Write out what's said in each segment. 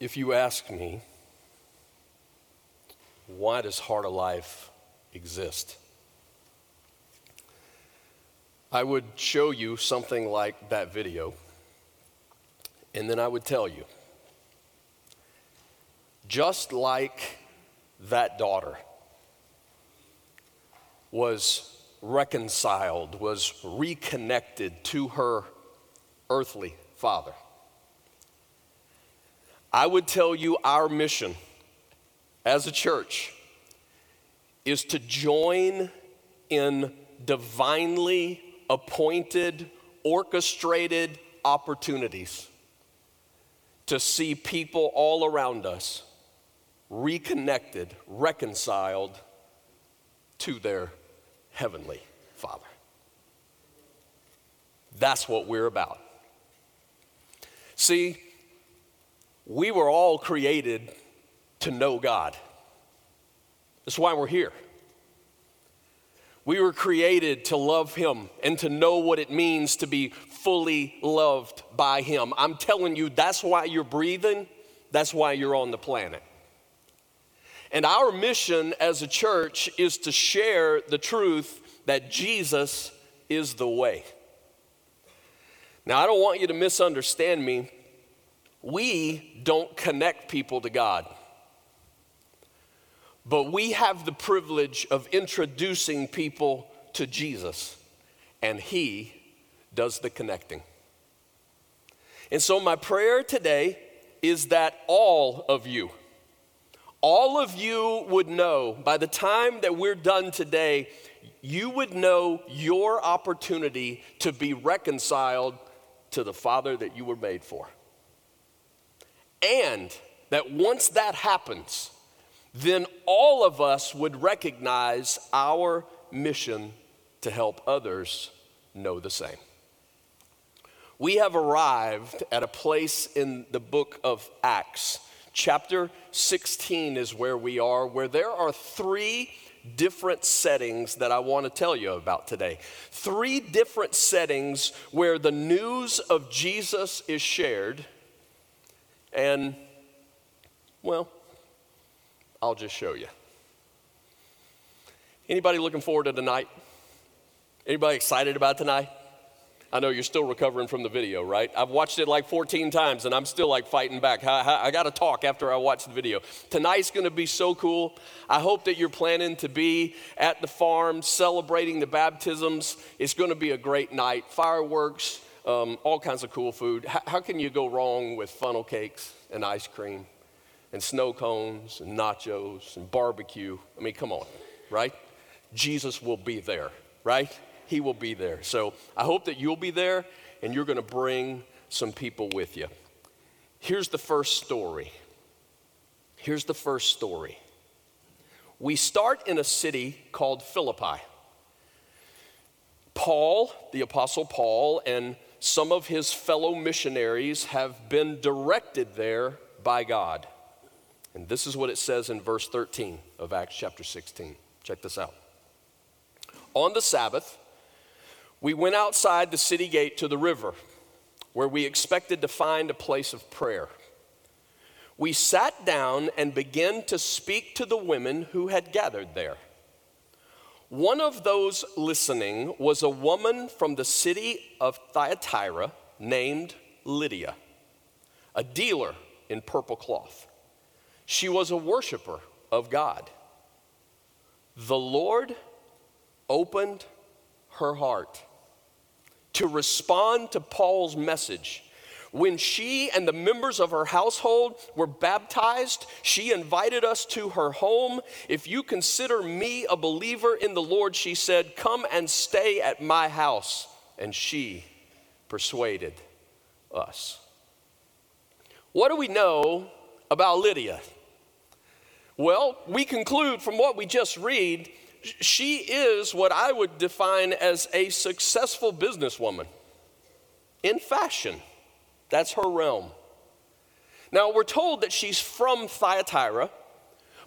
If you ask me, why does Heart of Life exist? I would show you something like that video, and then I would tell you just like that daughter was reconciled, was reconnected to her earthly father. I would tell you our mission as a church is to join in divinely appointed, orchestrated opportunities to see people all around us reconnected, reconciled to their heavenly Father. That's what we're about. See, we were all created to know God. That's why we're here. We were created to love Him and to know what it means to be fully loved by Him. I'm telling you, that's why you're breathing, that's why you're on the planet. And our mission as a church is to share the truth that Jesus is the way. Now, I don't want you to misunderstand me we don't connect people to God. But we have the privilege of introducing people to Jesus, and He does the connecting. And so, my prayer today is that all of you, all of you would know by the time that we're done today, you would know your opportunity to be reconciled to the Father that you were made for. And that once that happens, then all of us would recognize our mission to help others know the same. We have arrived at a place in the book of Acts. Chapter 16 is where we are, where there are three different settings that I want to tell you about today. Three different settings where the news of Jesus is shared and, well, I'll just show you. Anybody looking forward to tonight? Anybody excited about tonight? I know you're still recovering from the video, right? I've watched it like 14 times and I'm still like fighting back. I, I got to talk after I watch the video. Tonight's going to be so cool. I hope that you're planning to be at the farm celebrating the baptisms. It's going to be a great night. Fireworks, um, all kinds of cool food. How, how can you go wrong with funnel cakes and ice cream and snow cones and nachos and barbecue? I mean, come on, right? Jesus will be there, right? He will be there. So I hope that you'll be there and you're going to bring some people with you. Here's the first story. Here's the first story. We start in a city called Philippi. Paul, the Apostle Paul, and some of his fellow missionaries have been directed there by God. And this is what it says in verse 13 of Acts chapter 16. Check this out. On the Sabbath, we went outside the city gate to the river, where we expected to find a place of prayer. We sat down and began to speak to the women who had gathered there. One of those listening was a woman from the city of Thyatira named Lydia, a dealer in purple cloth. She was a worshiper of God. The Lord opened her heart to respond to Paul's message when she and the members of her household were baptized, she invited us to her home. If you consider me a believer in the Lord, she said, come and stay at my house. And she persuaded us. What do we know about Lydia? Well, we conclude from what we just read, she is what I would define as a successful businesswoman in fashion. That's her realm. Now, we're told that she's from Thyatira,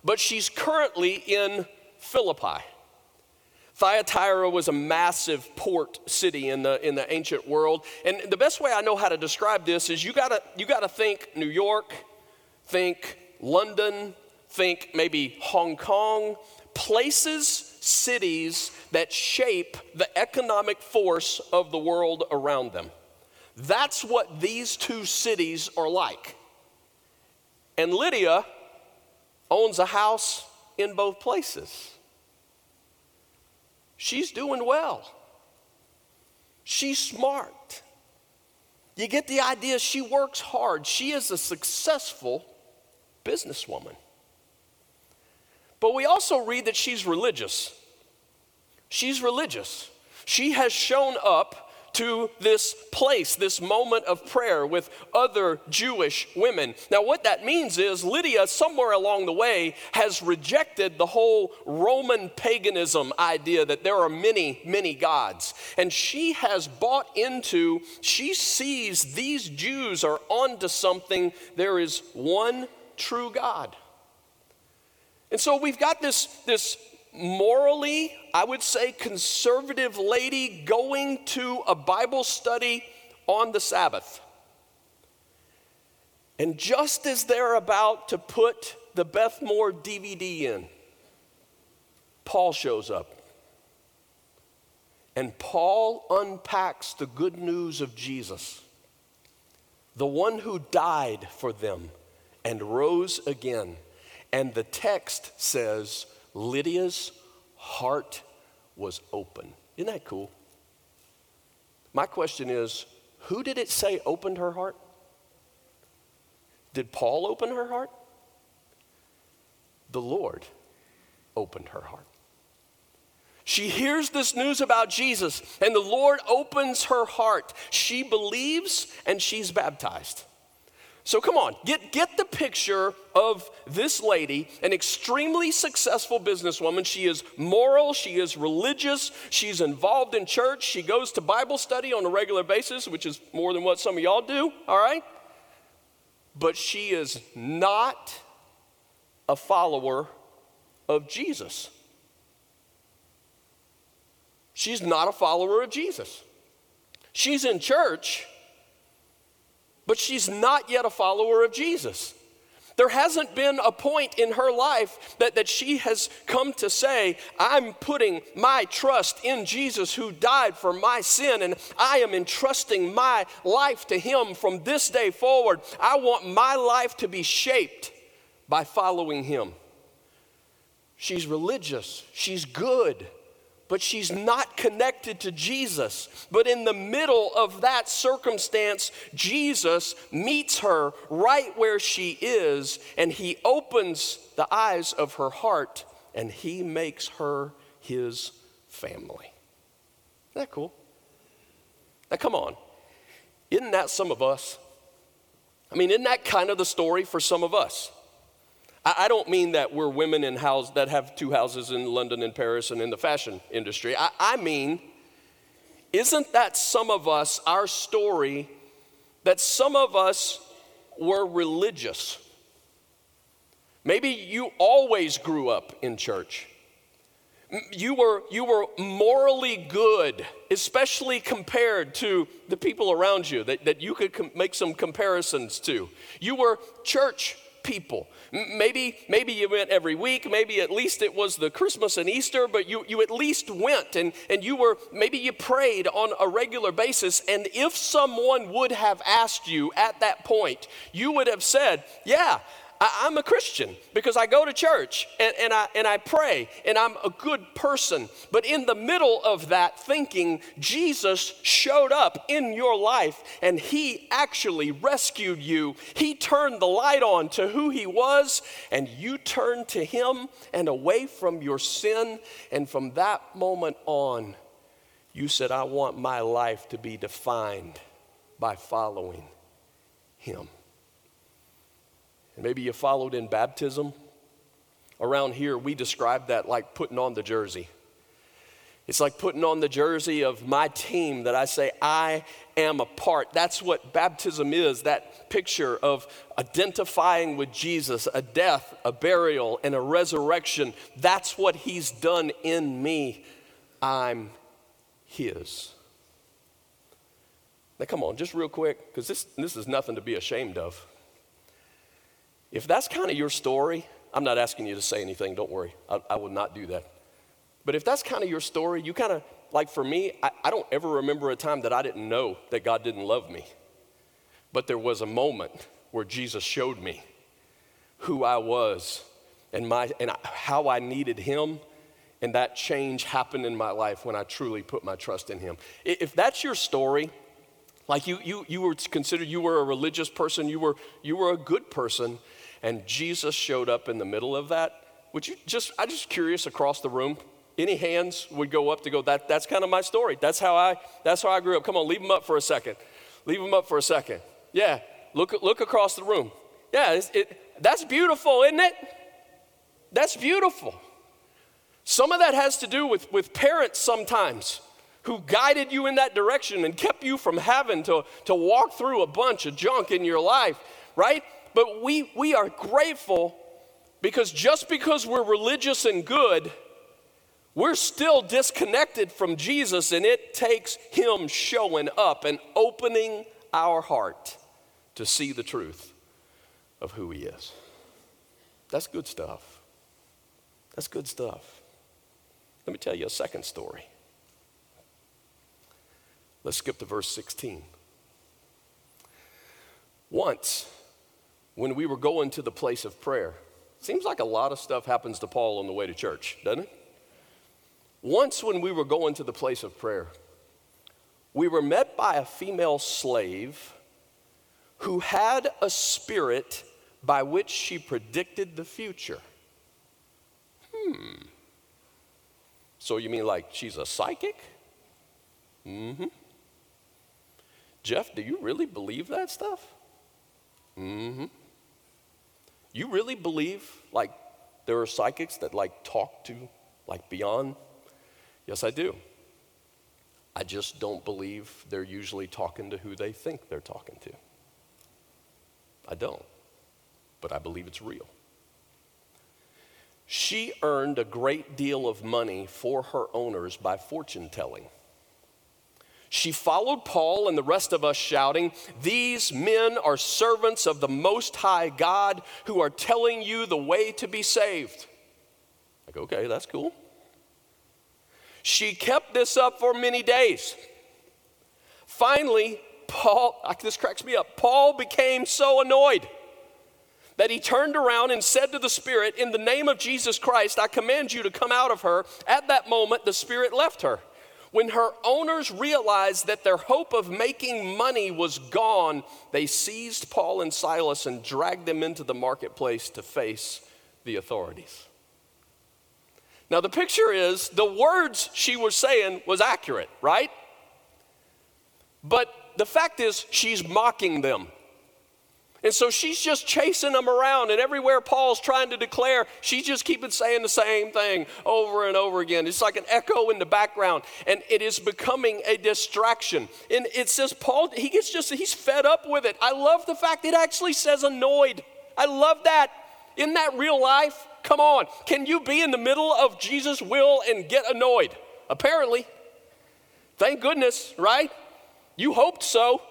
but she's currently in Philippi. Thyatira was a massive port city in the, in the ancient world. And the best way I know how to describe this is you gotta, you gotta think New York, think London, think maybe Hong Kong, places, cities that shape the economic force of the world around them. That's what these two cities are like. And Lydia owns a house in both places. She's doing well. She's smart. You get the idea, she works hard. She is a successful businesswoman. But we also read that she's religious. She's religious. She has shown up to this place, this moment of prayer with other Jewish women. Now, what that means is Lydia, somewhere along the way, has rejected the whole Roman paganism idea that there are many, many gods. And she has bought into, she sees these Jews are onto something. There is one true God. And so we've got this, this morally, I would say, conservative lady going to a Bible study on the Sabbath. And just as they're about to put the Beth Moore DVD in, Paul shows up. And Paul unpacks the good news of Jesus, the one who died for them and rose again. And the text says, Lydia's heart was open. Isn't that cool? My question is who did it say opened her heart? Did Paul open her heart? The Lord opened her heart. She hears this news about Jesus, and the Lord opens her heart. She believes and she's baptized. So come on, get, get the picture of this lady, an extremely successful businesswoman. She is moral, she is religious, she's involved in church, she goes to Bible study on a regular basis, which is more than what some of y'all do, all right? But she is not a follower of Jesus. She's not a follower of Jesus. She's in church but she's not yet a follower of Jesus. There hasn't been a point in her life that, that she has come to say, I'm putting my trust in Jesus who died for my sin, and I am entrusting my life to him from this day forward. I want my life to be shaped by following him. She's religious, she's good, but she's not connected to Jesus. But in the middle of that circumstance, Jesus meets her right where she is, and he opens the eyes of her heart and he makes her his family. Isn't that cool? Now, come on. Isn't that some of us? I mean, isn't that kind of the story for some of us? I, don't mean that we're women in house that have two houses in London and Paris and in the fashion industry. I, I mean, isn't that some of us, our story, that some of us were religious? Maybe you always grew up in church. You were, you were morally good, especially compared to the people around you that, that you could com- make some comparisons to. You were church people. Maybe, maybe you went every week, maybe at least it was the Christmas and Easter, but you, you at least went and, and you were, maybe you prayed on a regular basis. And if someone would have asked you at that point, you would have said, Yeah, I, am a Christian because I go to church and, and, I, and I pray and I'm a good person. But in the middle of that thinking, Jesus showed up in your life and he actually rescued you. He turned the light on to who he was and you turned to him and away from your sin. And from that moment on, you said, I want my life to be defined by following him. And maybe you followed in baptism. Around here, we describe that like putting on the jersey. It's like putting on the jersey of my team that I say, I am a part. That's what baptism is that picture of identifying with Jesus, a death, a burial, and a resurrection. That's what He's done in me. I'm His. Now, come on, just real quick, because this, this is nothing to be ashamed of. If that's kind of your story, I'm not asking you to say anything, don't worry. I, I would not do that. But if that's kind of your story, you kind of, like for me, I, I don't ever remember a time that I didn't know that God didn't love me. But there was a moment where Jesus showed me who I was and, my, and how I needed Him. And that change happened in my life when I truly put my trust in Him. If that's your story, like you, you, you were considered, you were a religious person, you were, you were a good person, and Jesus showed up in the middle of that. Would you just, I'm just curious across the room, any hands would go up to go, that, that's kind of my story. That's how I, that's how I grew up. Come on, leave them up for a second. Leave them up for a second. Yeah, look, look across the room. Yeah, it, that's beautiful, isn't it? That's beautiful. Some of that has to do with, with parents sometimes who guided you in that direction and kept you from having to, to walk through a bunch of junk in your life, right? But we, we are grateful because just because we're religious and good, we're still disconnected from Jesus, and it takes Him showing up and opening our heart to see the truth of who He is. That's good stuff. That's good stuff. Let me tell you a second story. Let's skip to verse 16. Once, when we were going to the place of prayer, seems like a lot of stuff happens to Paul on the way to church, doesn't it? Once, when we were going to the place of prayer, we were met by a female slave who had a spirit by which she predicted the future. Hmm. So you mean like she's a psychic? Mm hmm. Jeff, do you really believe that stuff? Mm hmm. You really believe like there are psychics that like talk to like beyond? Yes, I do. I just don't believe they're usually talking to who they think they're talking to. I don't, but I believe it's real. She earned a great deal of money for her owners by fortune telling. She followed Paul and the rest of us, shouting, These men are servants of the Most High God who are telling you the way to be saved. Like, okay, that's cool. She kept this up for many days. Finally, Paul, this cracks me up, Paul became so annoyed that he turned around and said to the Spirit, In the name of Jesus Christ, I command you to come out of her. At that moment, the Spirit left her. When her owners realized that their hope of making money was gone, they seized Paul and Silas and dragged them into the marketplace to face the authorities. Now, the picture is the words she was saying was accurate, right? But the fact is, she's mocking them. And so she's just chasing them around, and everywhere Paul's trying to declare, she's just keeping saying the same thing over and over again. It's like an echo in the background, and it is becoming a distraction. And it says Paul, he gets just, he's fed up with it. I love the fact it actually says annoyed. I love that. In that real life, come on, can you be in the middle of Jesus' will and get annoyed? Apparently. Thank goodness, right? You hoped so.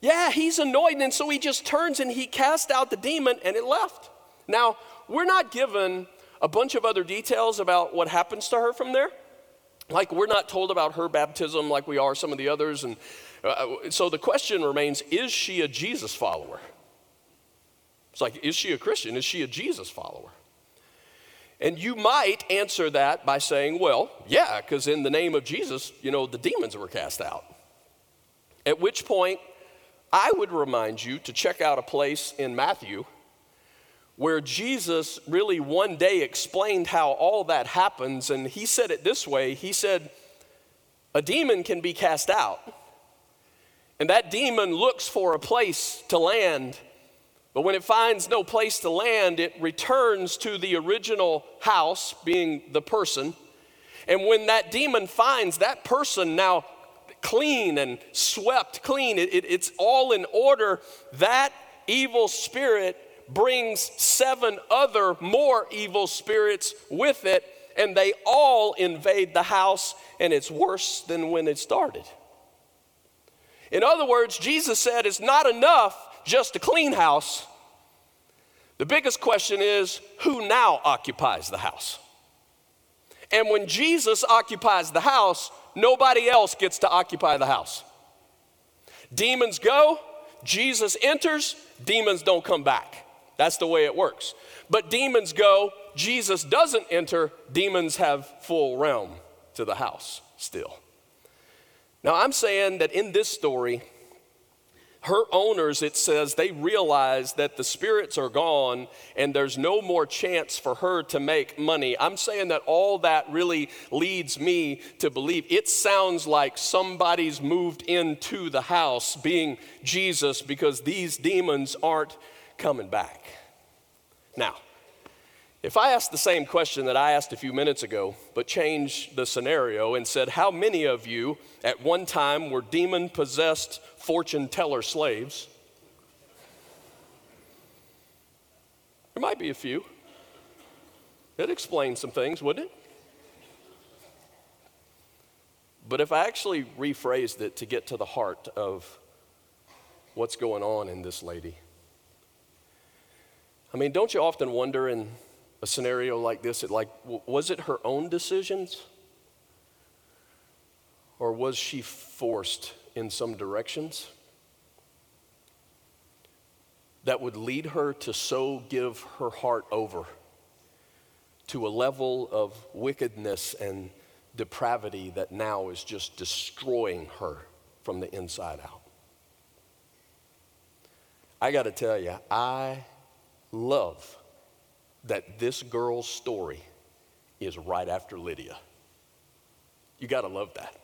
Yeah, he's annoyed, and so he just turns and he cast out the demon and it left. Now, we're not given a bunch of other details about what happens to her from there. Like, we're not told about her baptism like we are some of the others. And uh, so the question remains is she a Jesus follower? It's like, is she a Christian? Is she a Jesus follower? And you might answer that by saying, well, yeah, because in the name of Jesus, you know, the demons were cast out. At which point, I would remind you to check out a place in Matthew where Jesus really one day explained how all that happens. And he said it this way He said, A demon can be cast out, and that demon looks for a place to land. But when it finds no place to land, it returns to the original house, being the person. And when that demon finds that person now clean and swept clean. It, it, it's all in order. That evil spirit brings seven other more evil spirits with it, and they all invade the house, and it's worse than when it started. In other words, Jesus said it's not enough just to clean house. The biggest question is who now occupies the house? And when Jesus occupies the house, nobody else gets to occupy the house. Demons go, Jesus enters, demons don't come back. That's the way it works. But demons go, Jesus doesn't enter, demons have full realm to the house still. Now, I'm saying that in this story, her owners, it says, they realize that the spirits are gone and there's no more chance for her to make money. I'm saying that all that really leads me to believe it sounds like somebody's moved into the house, being Jesus, because these demons aren't coming back. Now, if I asked the same question that I asked a few minutes ago, but changed the scenario and said, How many of you at one time were demon possessed fortune teller slaves? There might be a few. It explains some things, wouldn't it? But if I actually rephrased it to get to the heart of what's going on in this lady, I mean, don't you often wonder in a scenario like this, it like was it her own decisions? Or was she forced in some directions that would lead her to so give her heart over to a level of wickedness and depravity that now is just destroying her from the inside out? I got to tell you, I love that this girl's story is right after Lydia. You got to love that.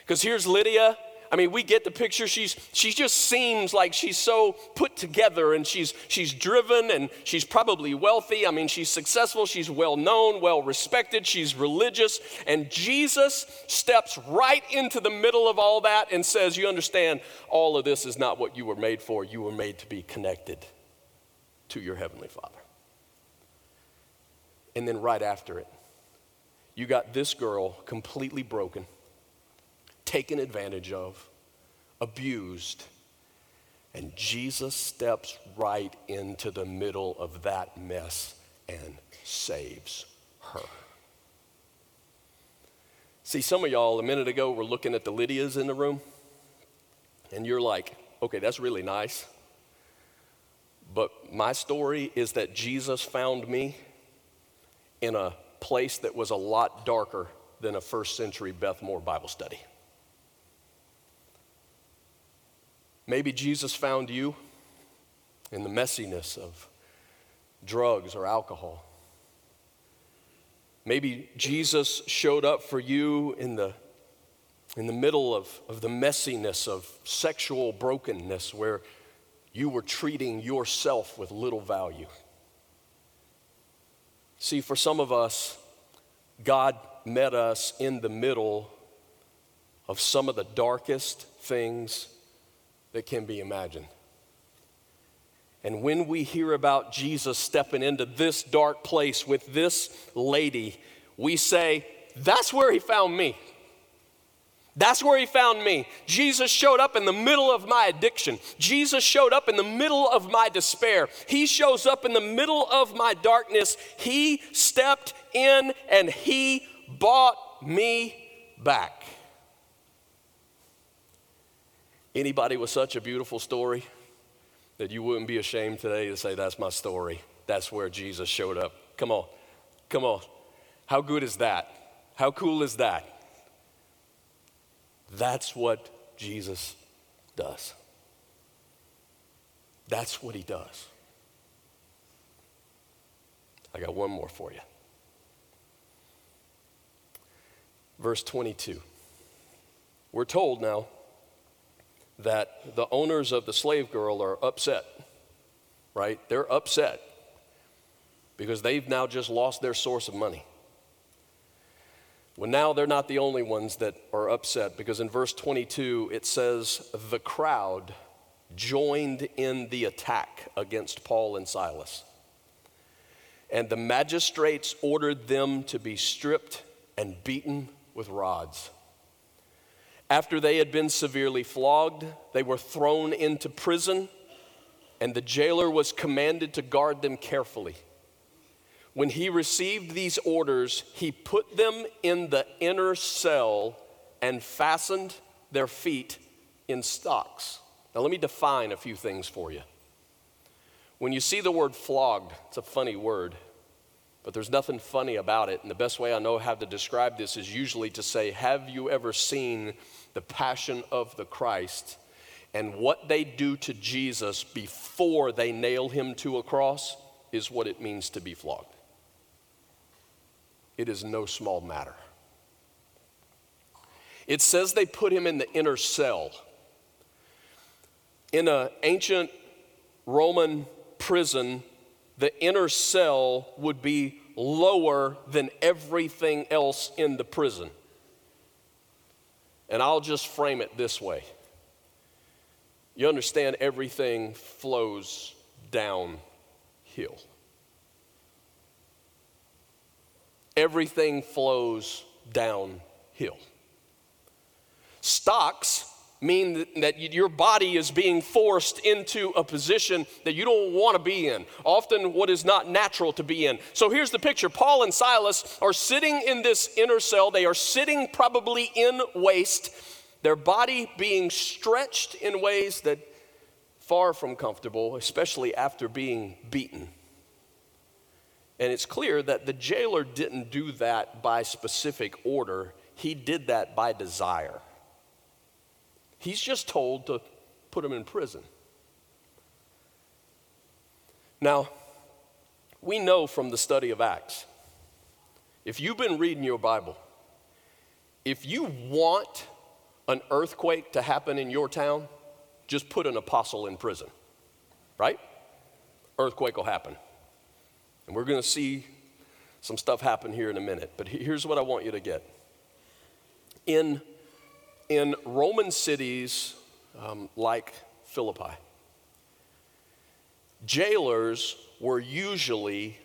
Because here's Lydia. I mean, we get the picture. She's, she just seems like she's so put together and she's, she's driven and she's probably wealthy. I mean, she's successful, she's well known, well respected, she's religious. And Jesus steps right into the middle of all that and says, You understand, all of this is not what you were made for. You were made to be connected to your Heavenly Father. And then right after it, you got this girl completely broken, taken advantage of, abused, and Jesus steps right into the middle of that mess and saves her. See, some of y'all a minute ago were looking at the Lydias in the room, and you're like, okay, that's really nice. But my story is that Jesus found me in a place that was a lot darker than a first century Beth Moore Bible study. Maybe Jesus found you in the messiness of drugs or alcohol. Maybe Jesus showed up for you in the, in the middle of, of the messiness of sexual brokenness where you were treating yourself with little value. See, for some of us, God met us in the middle of some of the darkest things that can be imagined. And when we hear about Jesus stepping into this dark place with this lady, we say, That's where he found me. That's where he found me. Jesus showed up in the middle of my addiction. Jesus showed up in the middle of my despair. He shows up in the middle of my darkness. He stepped in and he bought me back. Anybody with such a beautiful story that you wouldn't be ashamed today to say, That's my story? That's where Jesus showed up. Come on, come on. How good is that? How cool is that? That's what Jesus does. That's what he does. I got one more for you. Verse 22. We're told now that the owners of the slave girl are upset, right? They're upset because they've now just lost their source of money. Well, now they're not the only ones that are upset because in verse 22 it says, The crowd joined in the attack against Paul and Silas. And the magistrates ordered them to be stripped and beaten with rods. After they had been severely flogged, they were thrown into prison and the jailer was commanded to guard them carefully. When he received these orders, he put them in the inner cell and fastened their feet in stocks. Now, let me define a few things for you. When you see the word flogged, it's a funny word, but there's nothing funny about it. And the best way I know how to describe this is usually to say, Have you ever seen the passion of the Christ and what they do to Jesus before they nail him to a cross is what it means to be flogged? It is no small matter. It says they put him in the inner cell. In an ancient Roman prison, the inner cell would be lower than everything else in the prison. And I'll just frame it this way you understand everything flows downhill. Everything flows downhill. Stocks mean that your body is being forced into a position that you don't want to be in, often what is not natural to be in. So here's the picture Paul and Silas are sitting in this inner cell, they are sitting probably in waste, their body being stretched in ways that far from comfortable, especially after being beaten. And it's clear that the jailer didn't do that by specific order, he did that by desire. He's just told to put him in prison. Now, we know from the study of Acts, if you've been reading your Bible, if you want an earthquake to happen in your town, just put an apostle in prison, right? Earthquake will happen. And we're going to see some stuff happen here in a minute. But here's what I want you to get. In, in Roman cities um, like Philippi, jailers were usually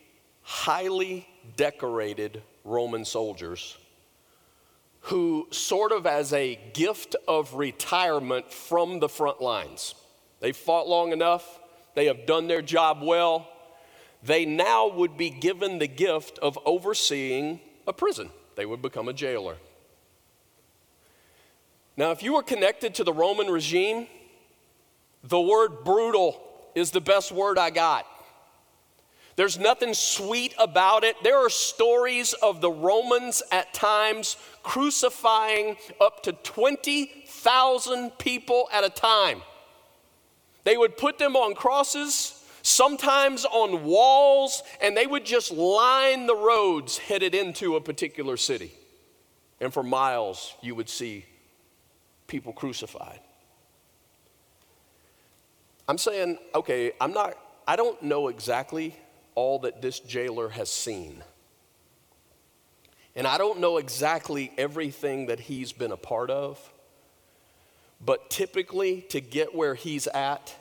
highly decorated Roman soldiers who, sort of as a gift of retirement from the front lines, they fought long enough, they have done their job well, they now would be given the gift of overseeing a prison. They would become a jailer. Now, if you were connected to the Roman regime, the word brutal is the best word I got. There's nothing sweet about it. There are stories of the Romans at times crucifying up to 20,000 people at a time. They would put them on crosses sometimes on walls, and they would just line the roads headed into a particular city. And for miles, you would see people crucified. I'm saying, okay, I'm not, I don't know exactly all that this jailer has seen. And I don't know exactly everything that he's been a part of. But typically, to get where he's at,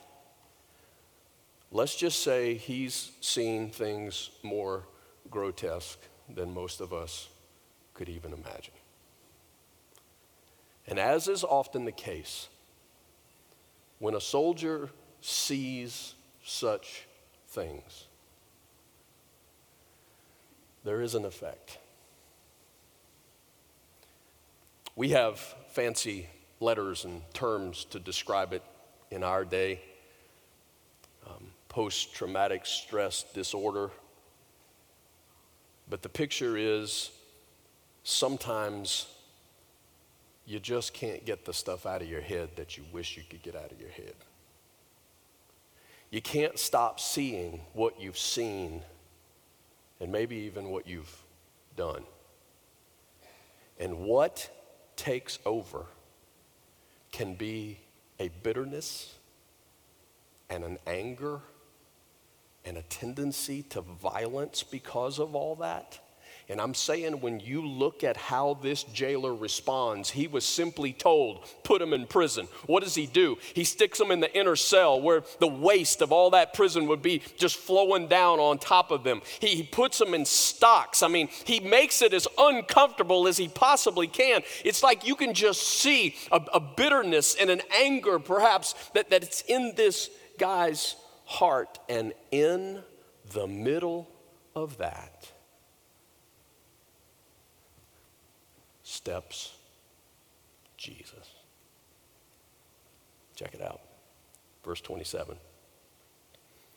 Let's just say he's seen things more grotesque than most of us could even imagine. And as is often the case, when a soldier sees such things, there is an effect. We have fancy letters and terms to describe it in our day post traumatic stress disorder. But the picture is sometimes you just can't get the stuff out of your head that you wish you could get out of your head. You can't stop seeing what you've seen and maybe even what you've done. And what takes over can be a bitterness and an anger and a tendency to violence because of all that. And I'm saying when you look at how this jailer responds, he was simply told, put him in prison. What does he do? He sticks him in the inner cell where the waste of all that prison would be just flowing down on top of them. He, puts him in stocks. I mean, he makes it as uncomfortable as he possibly can. It's like you can just see a, a bitterness and an anger, perhaps, that, that it's in this guy's heart. And in the middle of that steps Jesus. Check it out. Verse 27.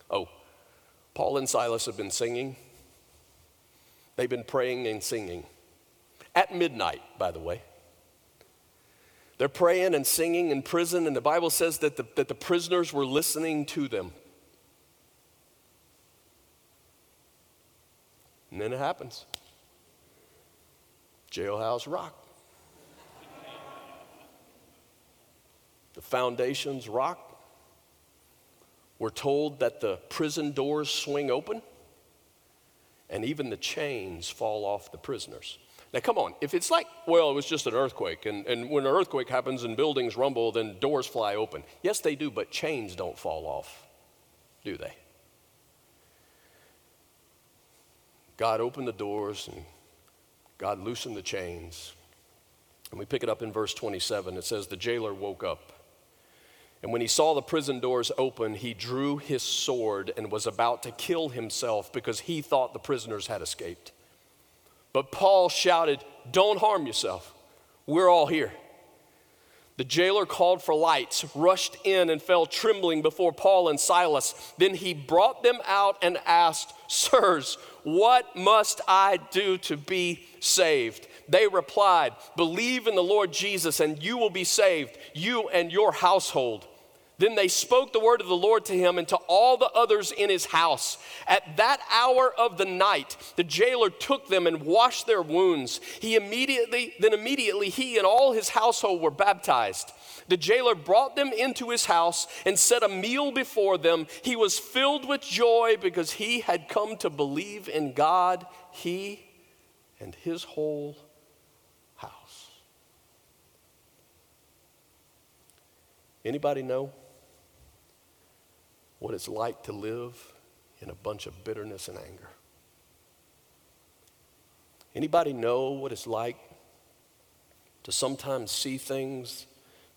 Oh, Paul and Silas have been singing. They've been praying and singing. At midnight, by the way. They're praying and singing in prison, and the Bible says that the, that the prisoners were listening to them. And then it happens jailhouse rock. the foundations rock. We're told that the prison doors swing open and even the chains fall off the prisoners. Now, come on, if it's like, well, it was just an earthquake, and, and when an earthquake happens and buildings rumble, then doors fly open. Yes, they do, but chains don't fall off, do they? God opened the doors and God loosened the chains. And we pick it up in verse 27. It says, The jailer woke up and when he saw the prison doors open, he drew his sword and was about to kill himself because he thought the prisoners had escaped. But Paul shouted, Don't harm yourself. We're all here. The jailer called for lights, rushed in, and fell trembling before Paul and Silas. Then he brought them out and asked, Sirs, what must I do to be saved? They replied, Believe in the Lord Jesus, and you will be saved, you and your household. Then they spoke the word of the Lord to him and to all the others in his house. At that hour of the night, the jailer took them and washed their wounds. He immediately, then immediately he and all his household were baptized. The jailer brought them into his house and set a meal before them. He was filled with joy because he had come to believe in God, he and his whole house. Anybody know? What it's like to live in a bunch of bitterness and anger. Anybody know what it's like to sometimes see things,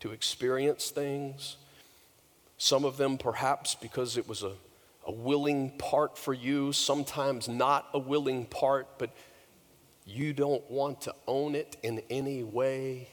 to experience things? Some of them perhaps because it was a, a willing part for you, sometimes not a willing part, but you don't want to own it in any way.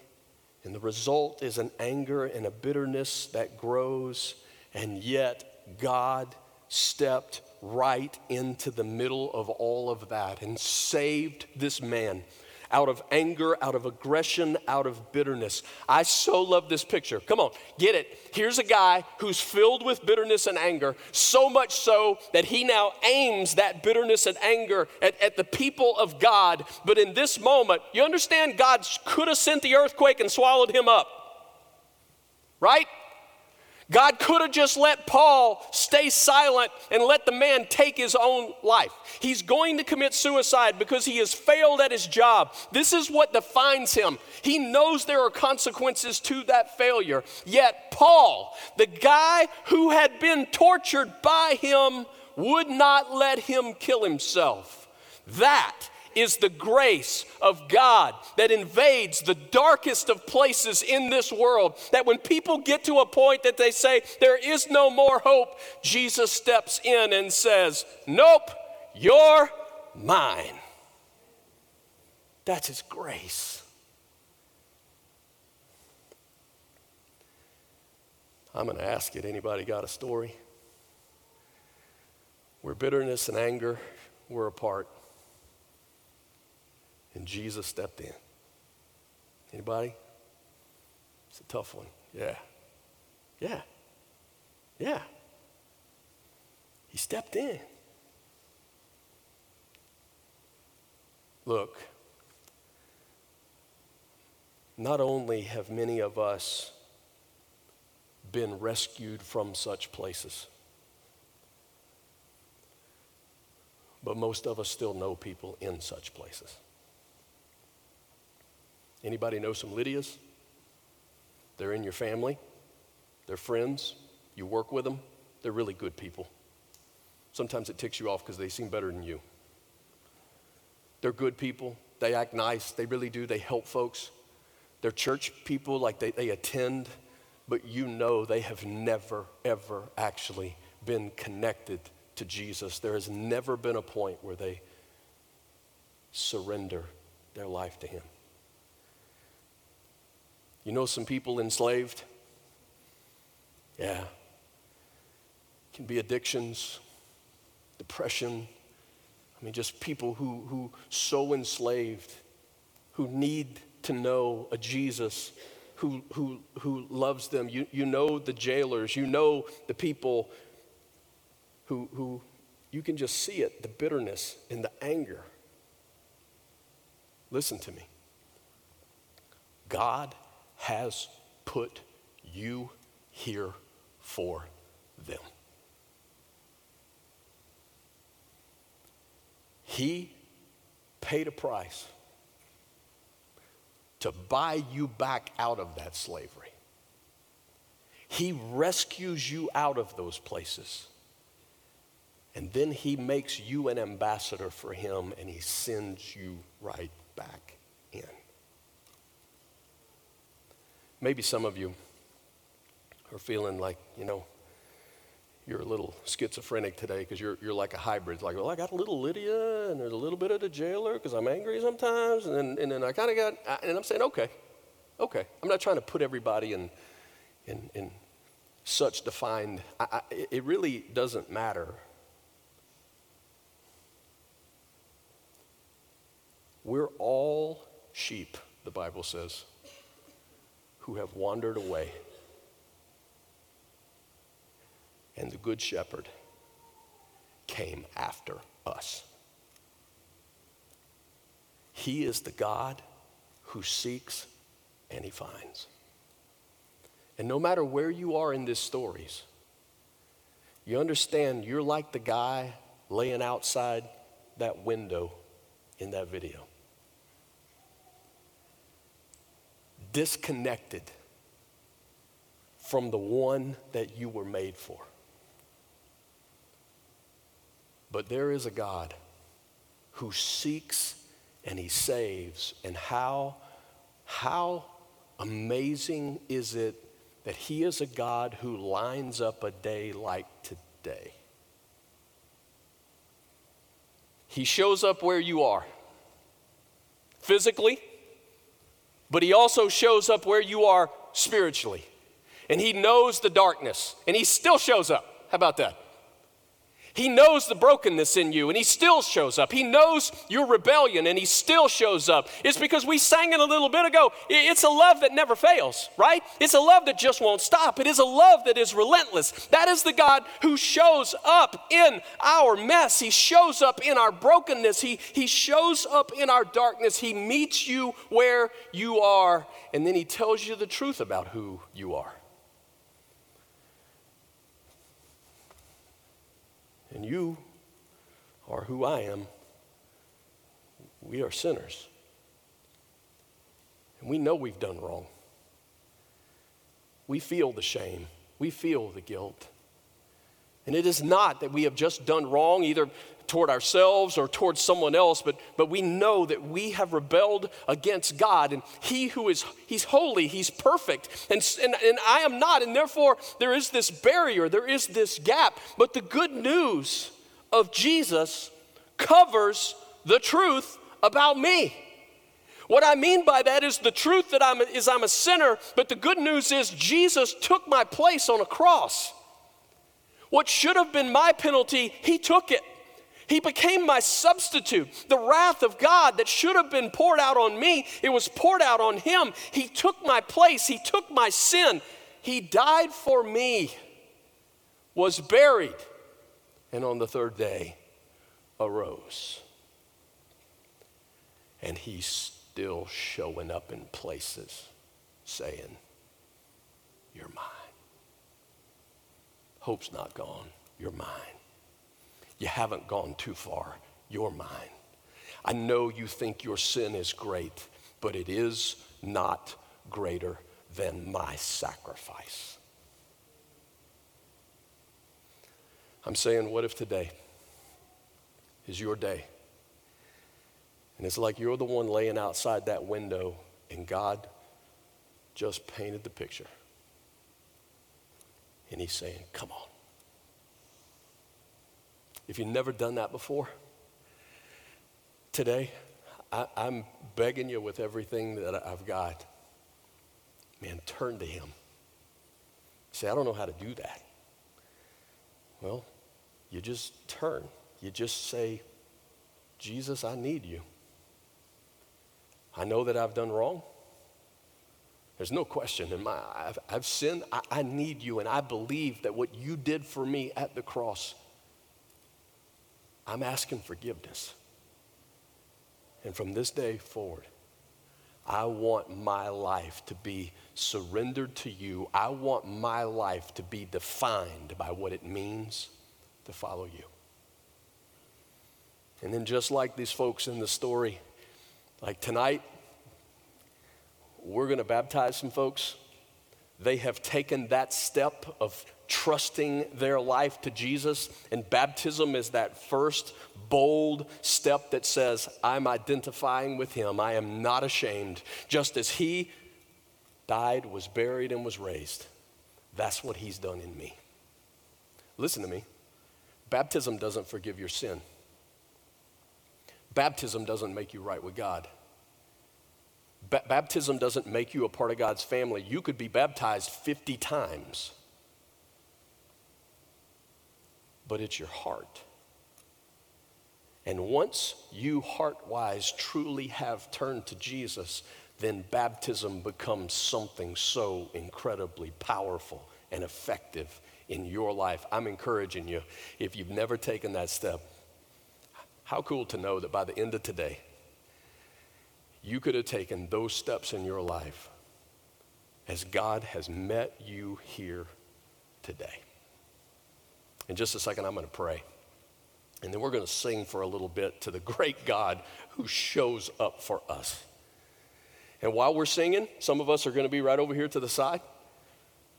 And the result is an anger and a bitterness that grows, and yet God stepped right into the middle of all of that and saved this man out of anger, out of aggression, out of bitterness. I so love this picture. Come on, get it. Here's a guy who's filled with bitterness and anger, so much so that he now aims that bitterness and anger at, at the people of God. But in this moment, you understand God could have sent the earthquake and swallowed him up, right? God could have just let Paul stay silent and let the man take his own life. He's going to commit suicide because he has failed at his job. This is what defines him. He knows there are consequences to that failure. Yet, Paul, the guy who had been tortured by him, would not let him kill himself. That is the grace of God that invades the darkest of places in this world. That when people get to a point that they say, there is no more hope, Jesus steps in and says, Nope, you're mine. That's His grace. I'm going to ask it anybody got a story where bitterness and anger were apart? And Jesus stepped in. Anybody? It's a tough one. Yeah. Yeah. Yeah. He stepped in. Look, not only have many of us been rescued from such places, but most of us still know people in such places. Anybody know some Lydias? They're in your family, they're friends, you work with them, they're really good people. Sometimes it ticks you off because they seem better than you. They're good people, they act nice, they really do, they help folks. They're church people, like they, they attend, but you know they have never, ever actually been connected to Jesus, there has never been a point where they surrender their life to Him. You know some people enslaved? Yeah. It Can be addictions, depression. I mean, just people who, who so enslaved, who need to know a Jesus who, who, who loves them. You, you know the jailers, you know the people who, who you can just see it the bitterness and the anger. Listen to me. God has put you here for them. He paid a price to buy you back out of that slavery. He rescues you out of those places. And then he makes you an ambassador for him and he sends you right back in. Maybe some of you are feeling like, you know, you're a little schizophrenic today because you're, you're like a hybrid. Like, well, I got a little Lydia and there's a little bit of the jailer because I'm angry sometimes. And then, and then I kind of got, and I'm saying, okay, okay. I'm not trying to put everybody in, in, in such defined, I, I, it really doesn't matter. We're all sheep, the Bible says, who have wandered away and the Good Shepherd came after us. He is the God who seeks and he finds. And no matter where you are in these stories, you understand you're like the guy laying outside that window in that video. Disconnected from the one that you were made for. But there is a God who seeks and he saves. And how, how amazing is it that he is a God who lines up a day like today? He shows up where you are physically, but he also shows up where you are spiritually. And he knows the darkness, and he still shows up. How about that? He knows the brokenness in you and he still shows up. He knows your rebellion and he still shows up. It's because we sang it a little bit ago. It's a love that never fails, right? It's a love that just won't stop. It is a love that is relentless. That is the God who shows up in our mess. He shows up in our brokenness. He, he shows up in our darkness. He meets you where you are and then he tells you the truth about who you are. And you are who I am, we are sinners. And we know we've done wrong. We feel the shame, we feel the guilt. And it is not that we have just done wrong, either toward ourselves or towards someone else, but, but we know that we have rebelled against God. And He who is, He's holy, He's perfect. And, and, and I am not. And therefore, there is this barrier, there is this gap. But the good news of Jesus covers the truth about me. What I mean by that is the truth that I'm is I'm a sinner, but the good news is Jesus took my place on a cross. What should have been my penalty, he took it. He became my substitute. The wrath of God that should have been poured out on me, it was poured out on him. He took my place, he took my sin. He died for me, was buried, and on the third day arose. And he's still showing up in places saying, You're mine. Hope's not gone, you're mine. You haven't gone too far. You're mine. I know you think your sin is great, but it is not greater than my sacrifice. I'm saying, what if today is your day? And it's like you're the one laying outside that window, and God just painted the picture. And He's saying, Come on. If you've never done that before, today, I, am begging you with everything that I've got. Man, turn to Him. Say, I don't know how to do that. Well, you just turn. You just say, Jesus, I need you. I know that I've done wrong. There's no question in my I've, I've sinned. I, I need you, and I believe that what you did for me at the cross, I'm asking forgiveness. And from this day forward, I want my life to be surrendered to you. I want my life to be defined by what it means to follow you. And then, just like these folks in the story, like tonight, we're going to baptize some folks. They have taken that step of trusting their life to Jesus, and baptism is that first bold step that says, I'm identifying with him. I am not ashamed. Just as he died, was buried, and was raised, that's what he's done in me. Listen to me. Baptism doesn't forgive your sin. Baptism doesn't make you right with God. Ba- baptism doesn't make you a part of God's family. You could be baptized 50 times, but it's your heart. And once you heart wise truly have turned to Jesus, then baptism becomes something so incredibly powerful and effective in your life. I'm encouraging you, if you've never taken that step, how cool to know that by the end of today, you could have taken those steps in your life as God has met you here today. In just a second, I'm going to pray. And then we're going to sing for a little bit to the great God who shows up for us. And while we're singing, some of us are going to be right over here to the side.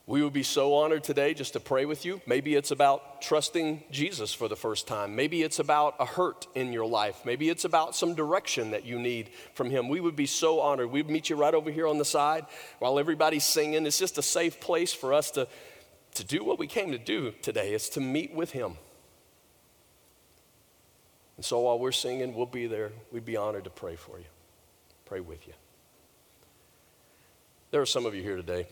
We would be so honored today just to pray with you. Maybe it's about trusting Jesus for the first time. Maybe it's about a hurt in your life. Maybe it's about some direction that you need from Him. We would be so honored. We'd meet you right over here on the side while everybody's singing. It's just a safe place for us to, to do what we came to do today. is to meet with Him. And so while we're singing, we'll be there. We'd be honored to pray for you, pray with you. There are some of you here today.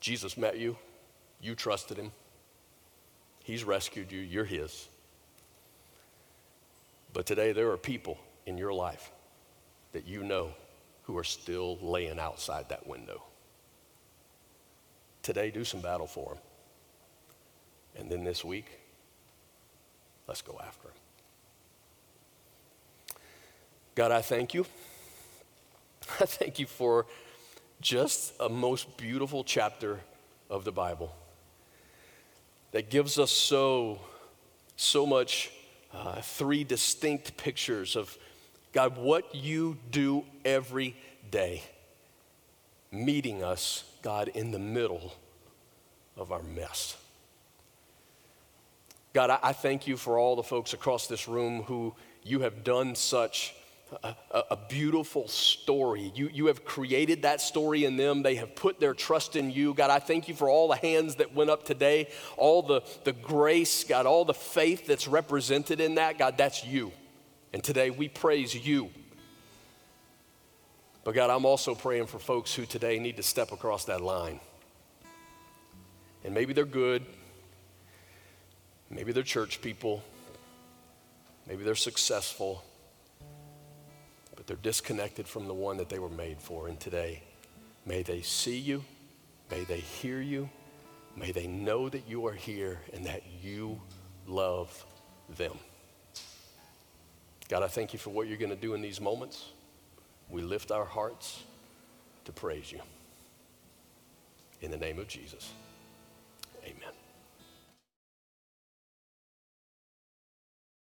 Jesus met you, you trusted him, he's rescued you, you're his. But today there are people in your life that you know who are still laying outside that window. Today, do some battle for them. And then this week, let's go after them. God, I thank you. I thank you for just a most beautiful chapter of the Bible that gives us so, so much uh, three distinct pictures of God, what you do every day, meeting us, God, in the middle of our mess. God, I, thank you for all the folks across this room who you have done such a, a, beautiful story. You, you have created that story in them. They have put their trust in you. God, I thank you for all the hands that went up today, all the, the grace, God, all the faith that's represented in that. God, that's you. And today we praise you. But God, I'm also praying for folks who today need to step across that line. And maybe they're good, maybe they're church people, maybe they're successful but they're disconnected from the one that they were made for. And today, may they see you, may they hear you, may they know that you are here and that you love them. God, I thank you for what you're going to do in these moments. We lift our hearts to praise you. In the name of Jesus, amen.